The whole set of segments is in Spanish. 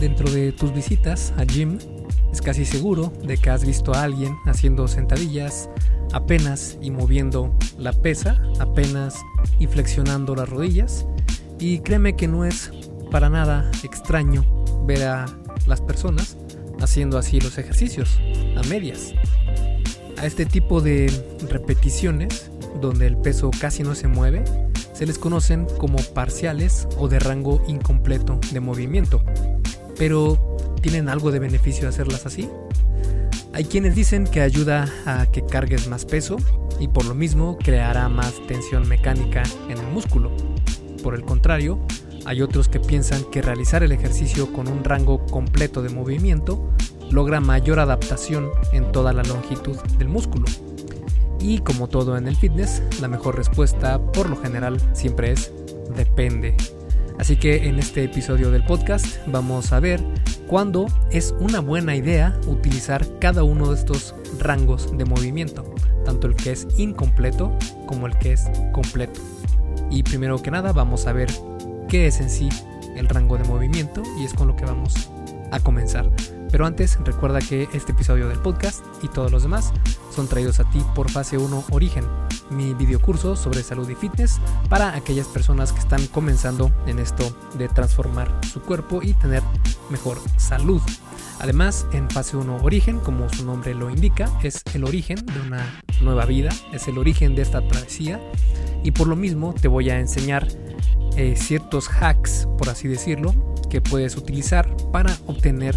dentro de tus visitas a gym, es casi seguro de que has visto a alguien haciendo sentadillas apenas y moviendo la pesa, apenas y flexionando las rodillas. Y créeme que no es para nada extraño ver a las personas haciendo así los ejercicios, a medias. A este tipo de repeticiones, donde el peso casi no se mueve, se les conocen como parciales o de rango incompleto de movimiento. Pero, ¿tienen algo de beneficio hacerlas así? Hay quienes dicen que ayuda a que cargues más peso y por lo mismo creará más tensión mecánica en el músculo. Por el contrario, hay otros que piensan que realizar el ejercicio con un rango completo de movimiento logra mayor adaptación en toda la longitud del músculo. Y como todo en el fitness, la mejor respuesta por lo general siempre es depende. Así que en este episodio del podcast vamos a ver cuándo es una buena idea utilizar cada uno de estos rangos de movimiento, tanto el que es incompleto como el que es completo. Y primero que nada vamos a ver qué es en sí el rango de movimiento y es con lo que vamos a comenzar. Pero antes, recuerda que este episodio del podcast y todos los demás son traídos a ti por Fase 1 Origen, mi videocurso sobre salud y fitness para aquellas personas que están comenzando en esto de transformar su cuerpo y tener mejor salud. Además, en Fase 1 Origen, como su nombre lo indica, es el origen de una nueva vida, es el origen de esta travesía y por lo mismo te voy a enseñar eh, ciertos hacks, por así decirlo, que puedes utilizar para obtener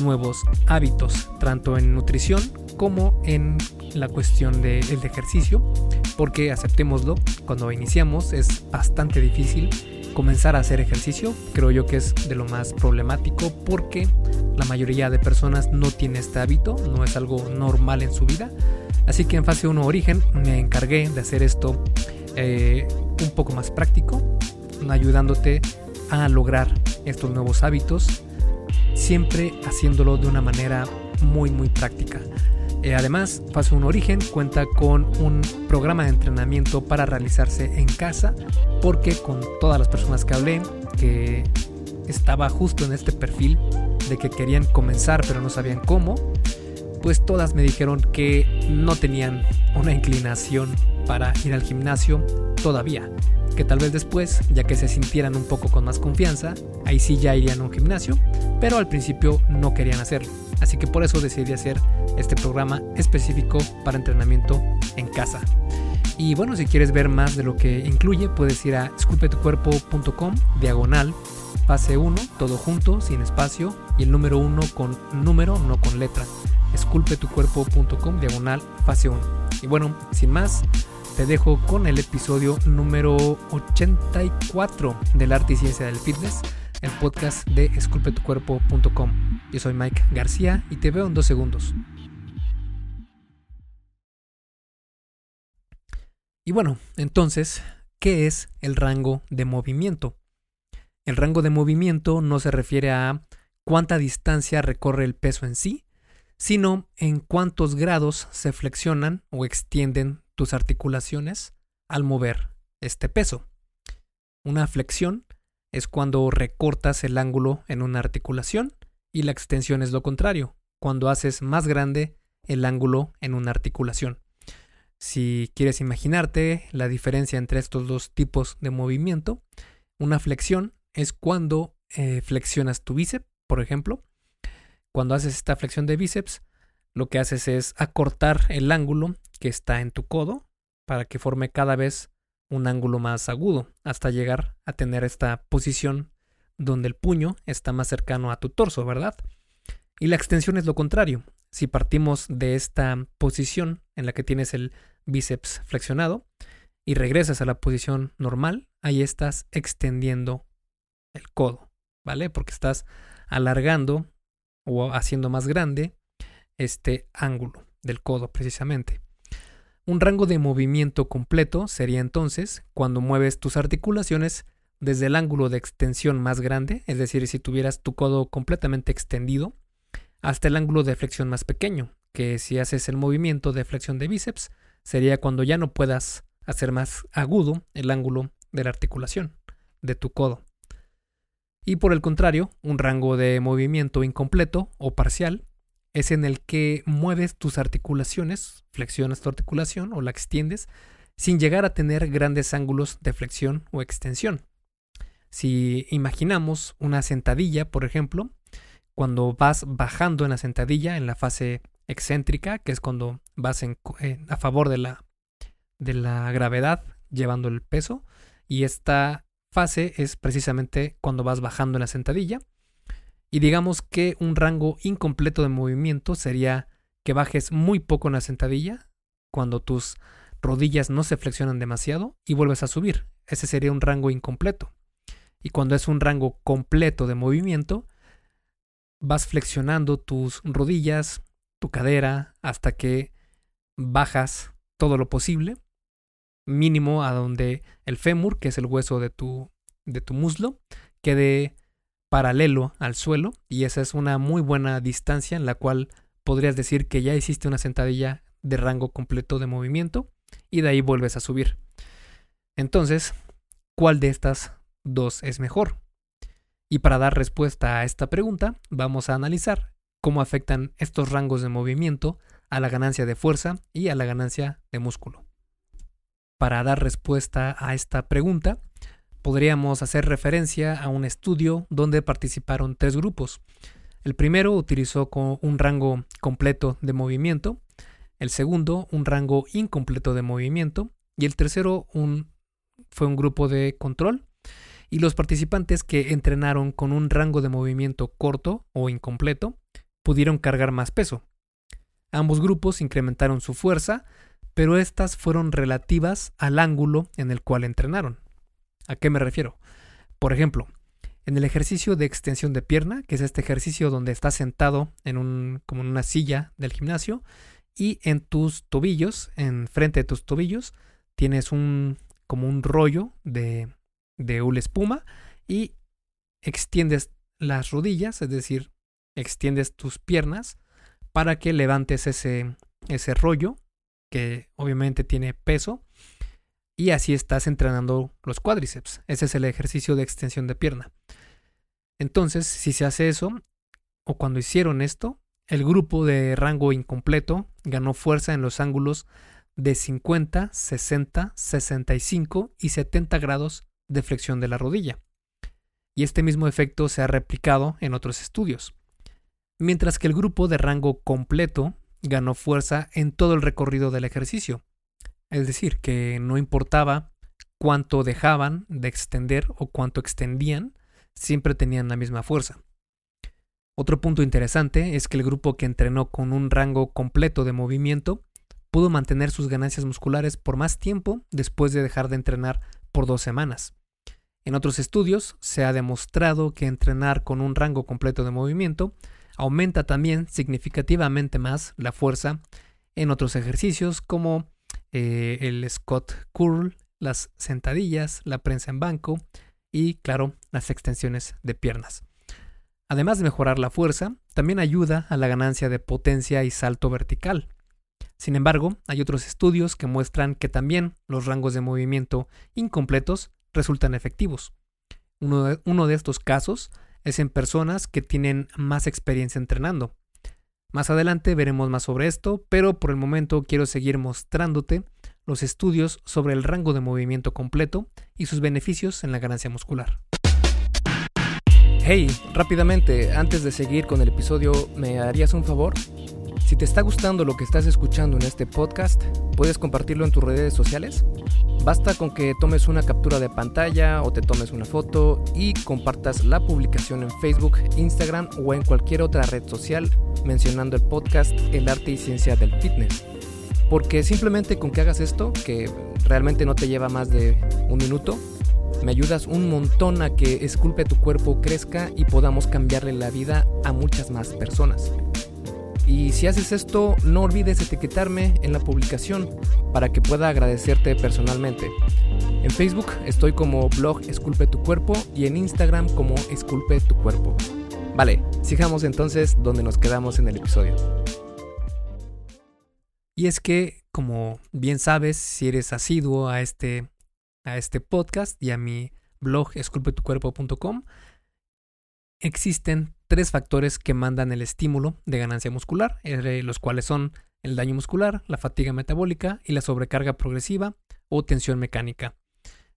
nuevos hábitos, tanto en nutrición como en la cuestión del ejercicio, porque aceptémoslo, cuando iniciamos es bastante difícil comenzar a hacer ejercicio, creo yo que es de lo más problemático porque la mayoría de personas no tiene este hábito, no es algo normal en su vida, así que en fase 1 origen me encargué de hacer esto eh, un poco más práctico, ayudándote a lograr estos nuevos hábitos, siempre haciéndolo de una manera muy muy práctica. Eh, además, Fase 1 Origen cuenta con un programa de entrenamiento para realizarse en casa, porque con todas las personas que hablé, que estaba justo en este perfil de que querían comenzar pero no sabían cómo, pues todas me dijeron que no tenían una inclinación para ir al gimnasio todavía que tal vez después, ya que se sintieran un poco con más confianza, ahí sí ya irían a un gimnasio, pero al principio no querían hacerlo. Así que por eso decidí hacer este programa específico para entrenamiento en casa. Y bueno, si quieres ver más de lo que incluye, puedes ir a esculpetucuerpo.com diagonal fase 1, todo junto, sin espacio, y el número 1 con número, no con letra. esculpetucuerpo.com diagonal fase 1. Y bueno, sin más, te dejo con el episodio número 84 del arte y ciencia del fitness, el podcast de esculpetucuerpo.com. Yo soy Mike García y te veo en dos segundos. Y bueno, entonces, ¿qué es el rango de movimiento? El rango de movimiento no se refiere a cuánta distancia recorre el peso en sí, sino en cuántos grados se flexionan o extienden tus articulaciones al mover este peso. Una flexión es cuando recortas el ángulo en una articulación y la extensión es lo contrario, cuando haces más grande el ángulo en una articulación. Si quieres imaginarte la diferencia entre estos dos tipos de movimiento, una flexión es cuando eh, flexionas tu bíceps, por ejemplo. Cuando haces esta flexión de bíceps, lo que haces es acortar el ángulo que está en tu codo para que forme cada vez un ángulo más agudo hasta llegar a tener esta posición donde el puño está más cercano a tu torso, ¿verdad? Y la extensión es lo contrario. Si partimos de esta posición en la que tienes el bíceps flexionado y regresas a la posición normal, ahí estás extendiendo el codo, ¿vale? Porque estás alargando o haciendo más grande este ángulo del codo precisamente. Un rango de movimiento completo sería entonces cuando mueves tus articulaciones desde el ángulo de extensión más grande, es decir, si tuvieras tu codo completamente extendido, hasta el ángulo de flexión más pequeño, que si haces el movimiento de flexión de bíceps, sería cuando ya no puedas hacer más agudo el ángulo de la articulación de tu codo. Y por el contrario, un rango de movimiento incompleto o parcial es en el que mueves tus articulaciones, flexionas tu articulación o la extiendes, sin llegar a tener grandes ángulos de flexión o extensión. Si imaginamos una sentadilla, por ejemplo, cuando vas bajando en la sentadilla, en la fase excéntrica, que es cuando vas a favor de la, de la gravedad llevando el peso, y esta fase es precisamente cuando vas bajando en la sentadilla. Y digamos que un rango incompleto de movimiento sería que bajes muy poco en la sentadilla, cuando tus rodillas no se flexionan demasiado y vuelves a subir. Ese sería un rango incompleto. Y cuando es un rango completo de movimiento, vas flexionando tus rodillas, tu cadera, hasta que bajas todo lo posible, mínimo a donde el fémur, que es el hueso de tu, de tu muslo, quede paralelo al suelo y esa es una muy buena distancia en la cual podrías decir que ya hiciste una sentadilla de rango completo de movimiento y de ahí vuelves a subir. Entonces, ¿cuál de estas dos es mejor? Y para dar respuesta a esta pregunta, vamos a analizar cómo afectan estos rangos de movimiento a la ganancia de fuerza y a la ganancia de músculo. Para dar respuesta a esta pregunta, podríamos hacer referencia a un estudio donde participaron tres grupos. El primero utilizó un rango completo de movimiento, el segundo un rango incompleto de movimiento y el tercero fue un grupo de control. Y los participantes que entrenaron con un rango de movimiento corto o incompleto pudieron cargar más peso. Ambos grupos incrementaron su fuerza, pero estas fueron relativas al ángulo en el cual entrenaron. ¿A qué me refiero? Por ejemplo, en el ejercicio de extensión de pierna, que es este ejercicio donde estás sentado en un, como en una silla del gimnasio, y en tus tobillos, en frente de tus tobillos, tienes un como un rollo de, de una espuma y extiendes las rodillas, es decir, extiendes tus piernas para que levantes ese, ese rollo que obviamente tiene peso y así estás entrenando los cuádriceps. Ese es el ejercicio de extensión de pierna. Entonces, si se hace eso, o cuando hicieron esto, el grupo de rango incompleto ganó fuerza en los ángulos de 50, 60, 65 y 70 grados de flexión de la rodilla. Y este mismo efecto se ha replicado en otros estudios. Mientras que el grupo de rango completo ganó fuerza en todo el recorrido del ejercicio, es decir, que no importaba cuánto dejaban de extender o cuánto extendían, siempre tenían la misma fuerza. Otro punto interesante es que el grupo que entrenó con un rango completo de movimiento pudo mantener sus ganancias musculares por más tiempo después de dejar de entrenar por dos semanas. En otros estudios se ha demostrado que entrenar con un rango completo de movimiento aumenta también significativamente más la fuerza en otros ejercicios como eh, el Scott Curl, las sentadillas, la prensa en banco y, claro, las extensiones de piernas. Además de mejorar la fuerza, también ayuda a la ganancia de potencia y salto vertical. Sin embargo, hay otros estudios que muestran que también los rangos de movimiento incompletos resultan efectivos. Uno de, uno de estos casos es en personas que tienen más experiencia entrenando, más adelante veremos más sobre esto, pero por el momento quiero seguir mostrándote los estudios sobre el rango de movimiento completo y sus beneficios en la ganancia muscular. Hey, rápidamente, antes de seguir con el episodio, ¿me harías un favor? Si te está gustando lo que estás escuchando en este podcast, ¿puedes compartirlo en tus redes sociales? Basta con que tomes una captura de pantalla o te tomes una foto y compartas la publicación en Facebook, Instagram o en cualquier otra red social mencionando el podcast El arte y ciencia del fitness. Porque simplemente con que hagas esto, que realmente no te lleva más de un minuto, me ayudas un montón a que Esculpe tu cuerpo crezca y podamos cambiarle la vida a muchas más personas. Y si haces esto, no olvides etiquetarme en la publicación para que pueda agradecerte personalmente. En Facebook estoy como blog Esculpe tu cuerpo y en Instagram como Esculpe tu cuerpo. Vale, sigamos entonces donde nos quedamos en el episodio. Y es que, como bien sabes, si eres asiduo a este, a este podcast y a mi blog esculpetucuerpo.com, Existen tres factores que mandan el estímulo de ganancia muscular, los cuales son el daño muscular, la fatiga metabólica y la sobrecarga progresiva o tensión mecánica.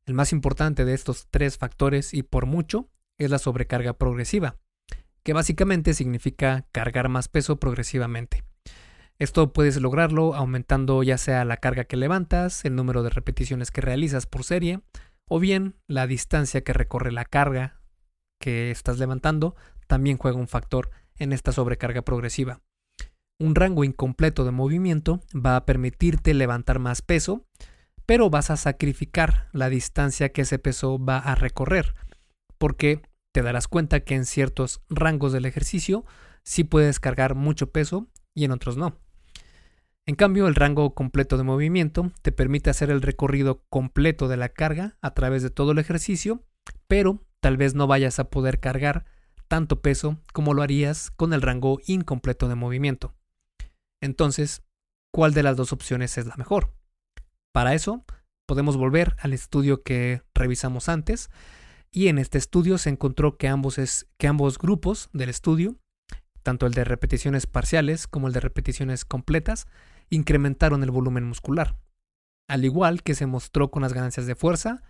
El más importante de estos tres factores y por mucho es la sobrecarga progresiva, que básicamente significa cargar más peso progresivamente. Esto puedes lograrlo aumentando ya sea la carga que levantas, el número de repeticiones que realizas por serie, o bien la distancia que recorre la carga que estás levantando, también juega un factor en esta sobrecarga progresiva. Un rango incompleto de movimiento va a permitirte levantar más peso, pero vas a sacrificar la distancia que ese peso va a recorrer, porque te darás cuenta que en ciertos rangos del ejercicio sí puedes cargar mucho peso y en otros no. En cambio, el rango completo de movimiento te permite hacer el recorrido completo de la carga a través de todo el ejercicio, pero tal vez no vayas a poder cargar tanto peso como lo harías con el rango incompleto de movimiento. Entonces, ¿cuál de las dos opciones es la mejor? Para eso, podemos volver al estudio que revisamos antes, y en este estudio se encontró que ambos, grupos del estudio, tanto el de repeticiones parciales como el de repeticiones completas, incrementaron el volumen muscular. Al igual que se mostró con las ganancias de fuerza,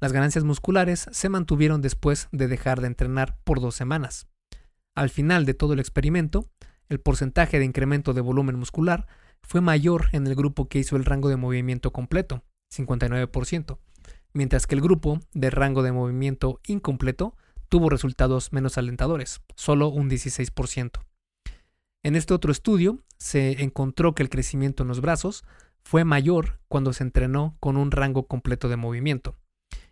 las ganancias musculares se mantuvieron después de dejar de entrenar por dos semanas. Al final de todo el experimento, el porcentaje de incremento de volumen muscular fue mayor en el grupo que hizo el rango de movimiento completo, 59%, mientras que el grupo de rango de movimiento incompleto tuvo resultados menos alentadores, solo un 16%. En este otro estudio se encontró que el crecimiento en los brazos fue mayor cuando se entrenó con un rango completo de movimiento.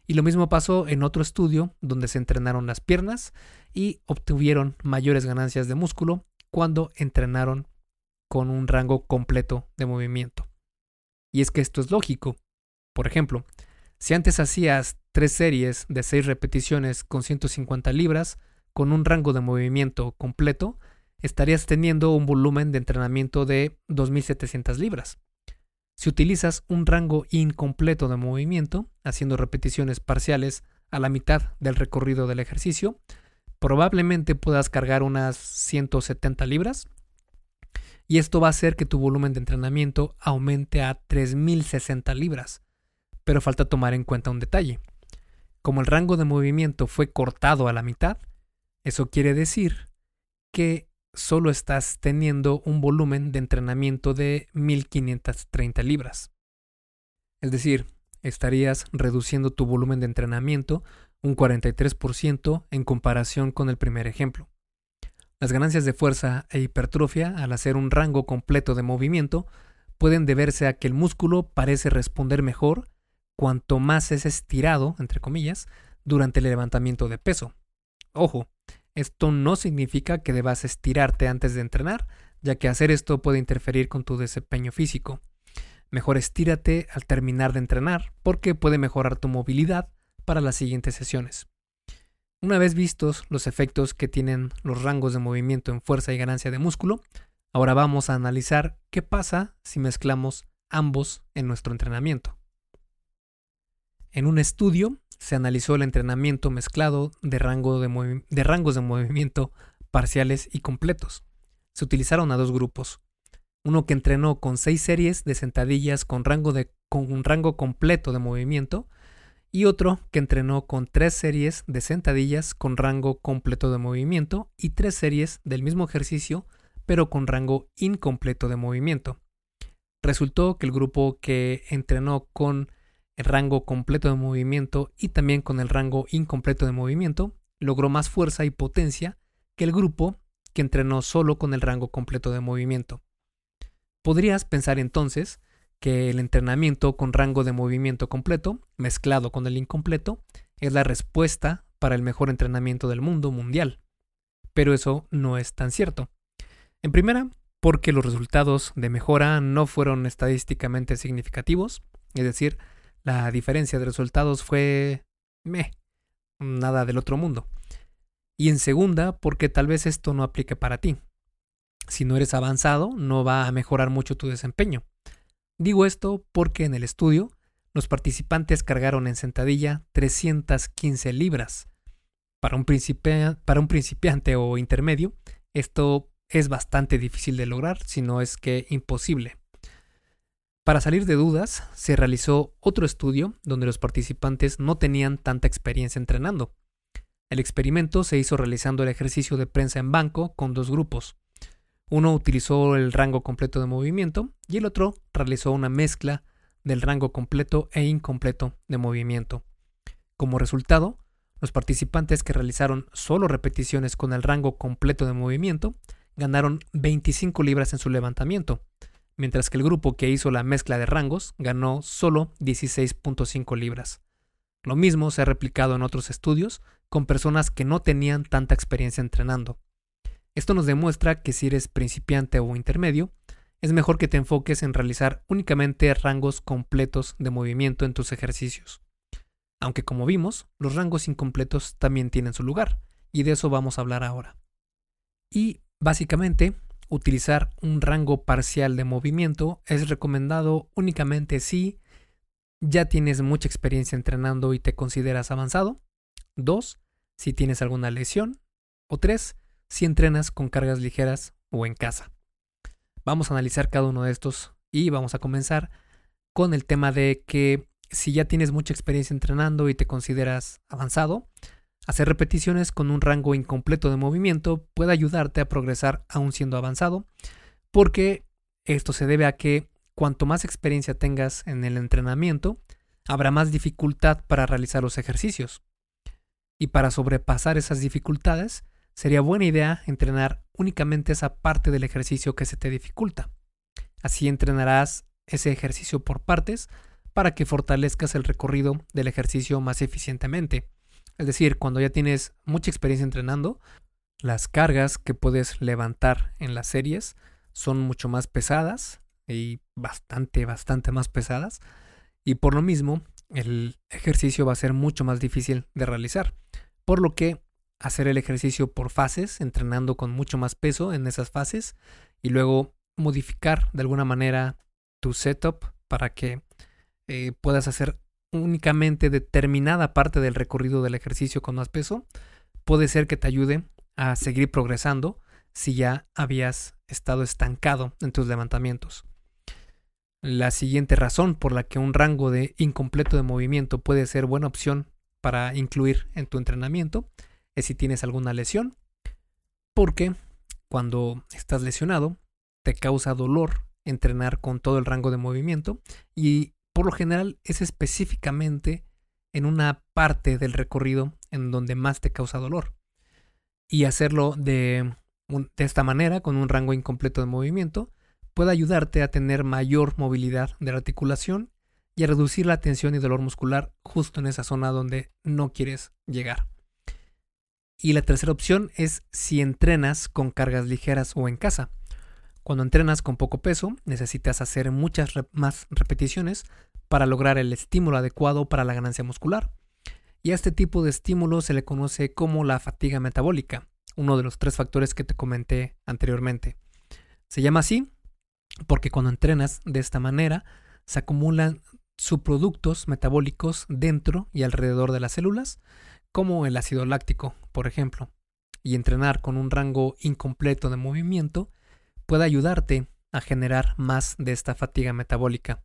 Y lo mismo pasó en otro estudio donde se entrenaron las piernas y obtuvieron mayores ganancias de músculo cuando entrenaron con un rango completo de movimiento. Y es que esto es lógico. Por ejemplo, si antes hacías tres series de seis repeticiones con 150 libras con un rango de movimiento completo, estarías teniendo un volumen de entrenamiento de 2.700 libras. Si utilizas un rango incompleto de movimiento, haciendo repeticiones parciales a la mitad del recorrido del ejercicio, probablemente puedas cargar unas 170 libras. Y esto va a hacer que tu volumen de entrenamiento aumente a 3060 libras, pero falta tomar en cuenta un detalle. Como el rango de movimiento fue cortado a la mitad, eso quiere decir que solo estás teniendo un volumen de entrenamiento de 1530 libras. Es decir, estarías reduciendo tu volumen de entrenamiento un 43% en comparación con el primer ejemplo. Las ganancias de fuerza e hipertrofia al hacer un rango completo de movimiento pueden deberse a que el músculo parece responder mejor cuanto más es estirado, entre comillas, durante el levantamiento de peso. Ojo, esto no significa que debas estirarte antes de entrenar, ya que hacer esto puede interferir con tu desempeño físico. Mejor estírate al terminar de entrenar, porque puede mejorar tu movilidad para las siguientes sesiones. Una vez vistos los efectos que tienen los rangos de movimiento en fuerza y ganancia de músculo, ahora vamos a analizar qué pasa si mezclamos ambos en nuestro entrenamiento. En un estudio se analizó el entrenamiento mezclado de, rango de, de, rangos de movimiento parciales y completos. Se utilizaron a dos grupos. Uno que entrenó con seis series de sentadillas con rango, de, con un rango completo de movimiento y otro que entrenó con tres series de sentadillas con rango completo de movimiento y tres series del mismo ejercicio pero con rango incompleto de movimiento. Resultó que el grupo que entrenó con el rango completo de movimiento y también con el rango incompleto de movimiento, logró más fuerza y potencia que el grupo que entrenó solo con el rango completo de movimiento. Podrías pensar entonces que el entrenamiento con rango de movimiento completo, mezclado con el incompleto, es la respuesta para el mejor entrenamiento del mundo mundial. Pero eso no es tan cierto. En primera, porque los resultados de mejora no fueron estadísticamente significativos, es decir, la diferencia de resultados fue... meh, nada del otro mundo. Y en segunda, porque tal vez esto no aplique para ti. Si no eres avanzado, no va a mejorar mucho tu desempeño. Digo esto porque en el estudio los participantes cargaron en sentadilla 315 libras. Para un, para un principiante o intermedio, esto es bastante difícil de lograr, si no es que imposible. Para salir de dudas, se realizó otro estudio donde los participantes no tenían tanta experiencia entrenando. El experimento se hizo realizando el ejercicio de prensa en banco con dos grupos. Uno utilizó el rango completo de movimiento y el otro realizó una mezcla del rango completo e incompleto de movimiento. Como resultado, los participantes que realizaron solo repeticiones con el rango completo de movimiento ganaron 25 libras en su levantamiento, mientras que el grupo que hizo la mezcla de rangos ganó solo 16.5 libras. Lo mismo se ha replicado en otros estudios con personas que no tenían tanta experiencia entrenando. Esto nos demuestra que si eres principiante o intermedio, es mejor que te enfoques en realizar únicamente rangos completos de movimiento en tus ejercicios. Aunque como vimos, los rangos incompletos también tienen su lugar, y de eso vamos a hablar ahora. Y básicamente, utilizar un rango parcial de movimiento es recomendado únicamente si ya tienes mucha experiencia entrenando y te consideras avanzado. 2. Si tienes alguna lesión. O 3. Si entrenas con cargas ligeras o en casa. Vamos a analizar cada uno de estos y vamos a comenzar con el tema de que si ya tienes mucha experiencia entrenando y te consideras avanzado, Hacer repeticiones con un rango incompleto de movimiento puede ayudarte a progresar aún siendo avanzado, porque esto se debe a que cuanto más experiencia tengas en el entrenamiento, habrá más dificultad para realizar los ejercicios. Y para sobrepasar esas dificultades, sería buena idea entrenar únicamente esa parte del ejercicio que se te dificulta. Así entrenarás ese ejercicio por partes para que fortalezcas el recorrido del ejercicio más eficientemente es decir, cuando ya tienes mucha experiencia entrenando, las cargas que puedes levantar en las series son mucho más pesadas y bastante, bastante más pesadas. Y por lo mismo, el ejercicio va a ser mucho más difícil de realizar. Por lo que hacer el ejercicio por fases, entrenando con mucho más peso en esas fases y luego modificar de alguna manera tu setup para que eh, puedas hacer únicamente determinada parte del recorrido del ejercicio con más peso, puede ser que te ayude a seguir progresando si ya habías estado estancado en tus levantamientos. La siguiente razón por la que un rango de incompleto de movimiento puede ser buena opción para incluir en tu entrenamiento es si tienes alguna lesión, porque cuando estás lesionado te causa dolor entrenar con todo el rango de movimiento y por lo general es específicamente en una parte del recorrido en donde más te causa dolor. Y hacerlo de, esta manera, con un rango incompleto de movimiento, puede ayudarte a tener mayor movilidad de la articulación y a reducir la tensión y dolor muscular justo en esa zona donde no quieres llegar. Y la tercera opción es si entrenas con cargas ligeras o en casa. Cuando entrenas con poco peso, necesitas hacer muchas más repeticiones para lograr el estímulo adecuado para la ganancia muscular. Y a este tipo de estímulo se le conoce como la fatiga metabólica, uno de los tres factores que te comenté anteriormente. Se llama así porque cuando entrenas de esta manera se acumulan subproductos metabólicos dentro y alrededor de las células, como el ácido láctico, por ejemplo. Y entrenar con un rango incompleto de movimiento puede ayudarte a generar más de esta fatiga metabólica.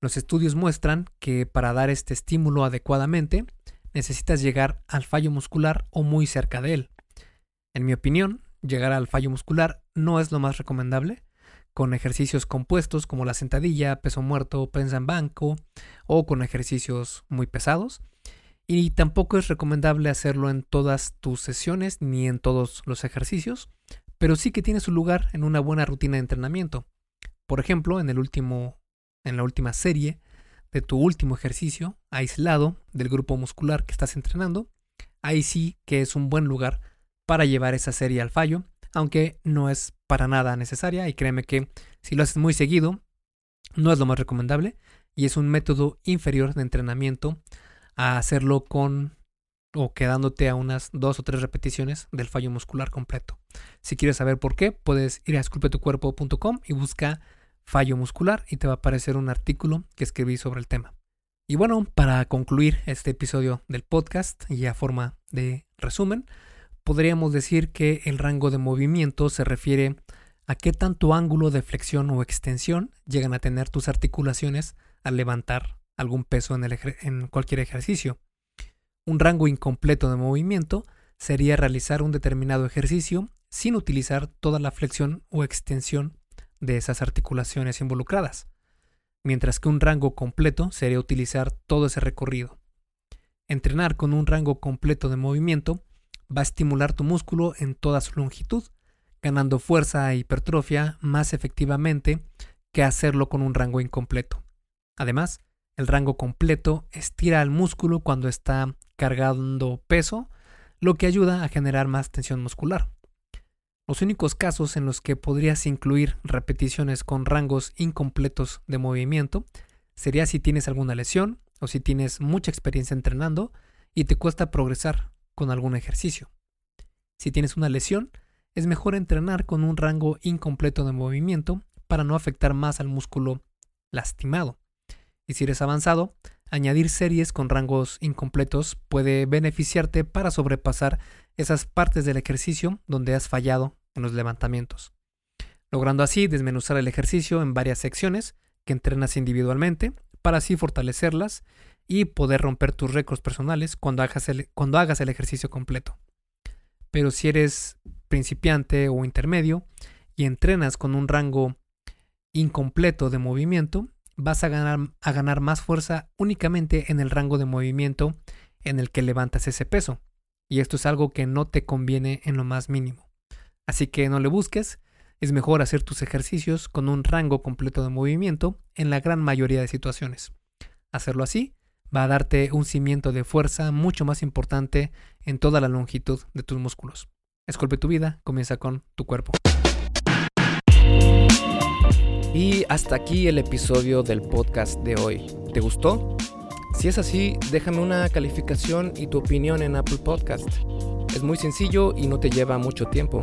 Los estudios muestran que para dar este estímulo adecuadamente necesitas llegar al fallo muscular o muy cerca de él. En mi opinión, llegar al fallo muscular no es lo más recomendable, con ejercicios compuestos como la sentadilla, peso muerto, prensa en banco o con ejercicios muy pesados. Y tampoco es recomendable hacerlo en todas tus sesiones ni en todos los ejercicios, pero sí que tiene su lugar en una buena rutina de entrenamiento. Por ejemplo, en el último en la última serie de tu último ejercicio, aislado del grupo muscular que estás entrenando, ahí sí que es un buen lugar para llevar esa serie al fallo, aunque no es para nada necesaria y créeme que si lo haces muy seguido, no es lo más recomendable y es un método inferior de entrenamiento a hacerlo con o quedándote a unas dos o tres repeticiones del fallo muscular completo. Si quieres saber por qué, puedes ir a esculpetucuerpo.com y busca fallo muscular y te va a aparecer un artículo que escribí sobre el tema. Y bueno, para concluir este episodio del podcast y a forma de resumen, podríamos decir que el rango de movimiento se refiere a qué tanto ángulo de flexión o extensión llegan a tener tus articulaciones al levantar algún peso en, en cualquier ejercicio. Un rango incompleto de movimiento sería realizar un determinado ejercicio sin utilizar toda la flexión o extensión de esas articulaciones involucradas, mientras que un rango completo sería utilizar todo ese recorrido. Entrenar con un rango completo de movimiento va a estimular tu músculo en toda su longitud, ganando fuerza e hipertrofia más efectivamente que hacerlo con un rango incompleto. Además, el rango completo estira al músculo cuando está cargando peso, lo que ayuda a generar más tensión muscular. Los únicos casos en los que podrías incluir repeticiones con rangos incompletos de movimiento sería si tienes alguna lesión o si tienes mucha experiencia entrenando y te cuesta progresar con algún ejercicio. Si tienes una lesión, es mejor entrenar con un rango incompleto de movimiento para no afectar más al músculo lastimado. Y si eres avanzado, añadir series con rangos incompletos puede beneficiarte para sobrepasar esas partes del ejercicio donde has fallado en los levantamientos, logrando así desmenuzar el ejercicio en varias secciones que entrenas individualmente para así fortalecerlas y poder romper tus récords personales cuando hagas, el, cuando hagas el ejercicio completo. Pero si eres principiante o intermedio y entrenas con un rango incompleto de movimiento, vas a ganar, a ganar más fuerza únicamente en el rango de movimiento en el que levantas ese peso y esto es algo que no te conviene en lo más mínimo. Así que no le busques, es mejor hacer tus ejercicios con un rango completo de movimiento en la gran mayoría de situaciones. Hacerlo así va a darte un cimiento de fuerza mucho más importante en toda la longitud de tus músculos. Esculpe tu vida, comienza con tu cuerpo. Y hasta aquí el episodio del podcast de hoy. ¿Te gustó? Si es así, déjame una calificación y tu opinión en Apple Podcast. Es muy sencillo y no te lleva mucho tiempo.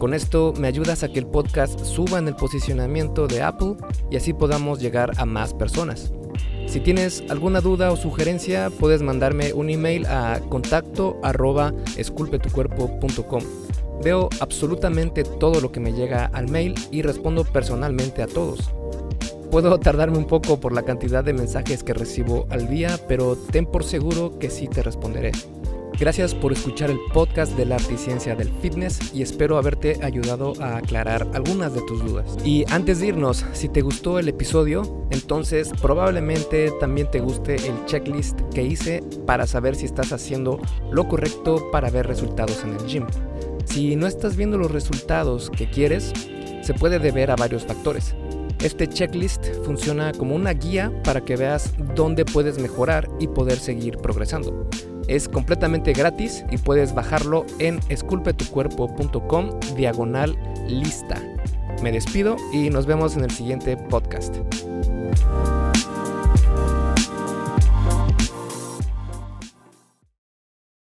Con esto me ayudas a que el podcast suba en el posicionamiento de Apple y así podamos llegar a más personas. Si tienes alguna duda o sugerencia, puedes mandarme un email a contacto. Veo absolutamente todo lo que me llega al mail y respondo personalmente a todos. Puedo tardarme un poco por la cantidad de mensajes que recibo al día, pero ten por seguro que sí te responderé. Gracias por escuchar el podcast de la arte y ciencia del fitness y espero haberte ayudado a aclarar algunas de tus dudas. Y antes de irnos, si te gustó el episodio, entonces probablemente también te guste el checklist que hice para saber si estás haciendo lo correcto para ver resultados en el gym. Si no estás viendo los resultados que quieres, se puede deber a varios factores. Este checklist funciona como una guía para que veas dónde puedes mejorar y poder seguir progresando. Es completamente gratis y puedes bajarlo en esculpetucuerpo.com diagonal lista. Me despido y nos vemos en el siguiente podcast.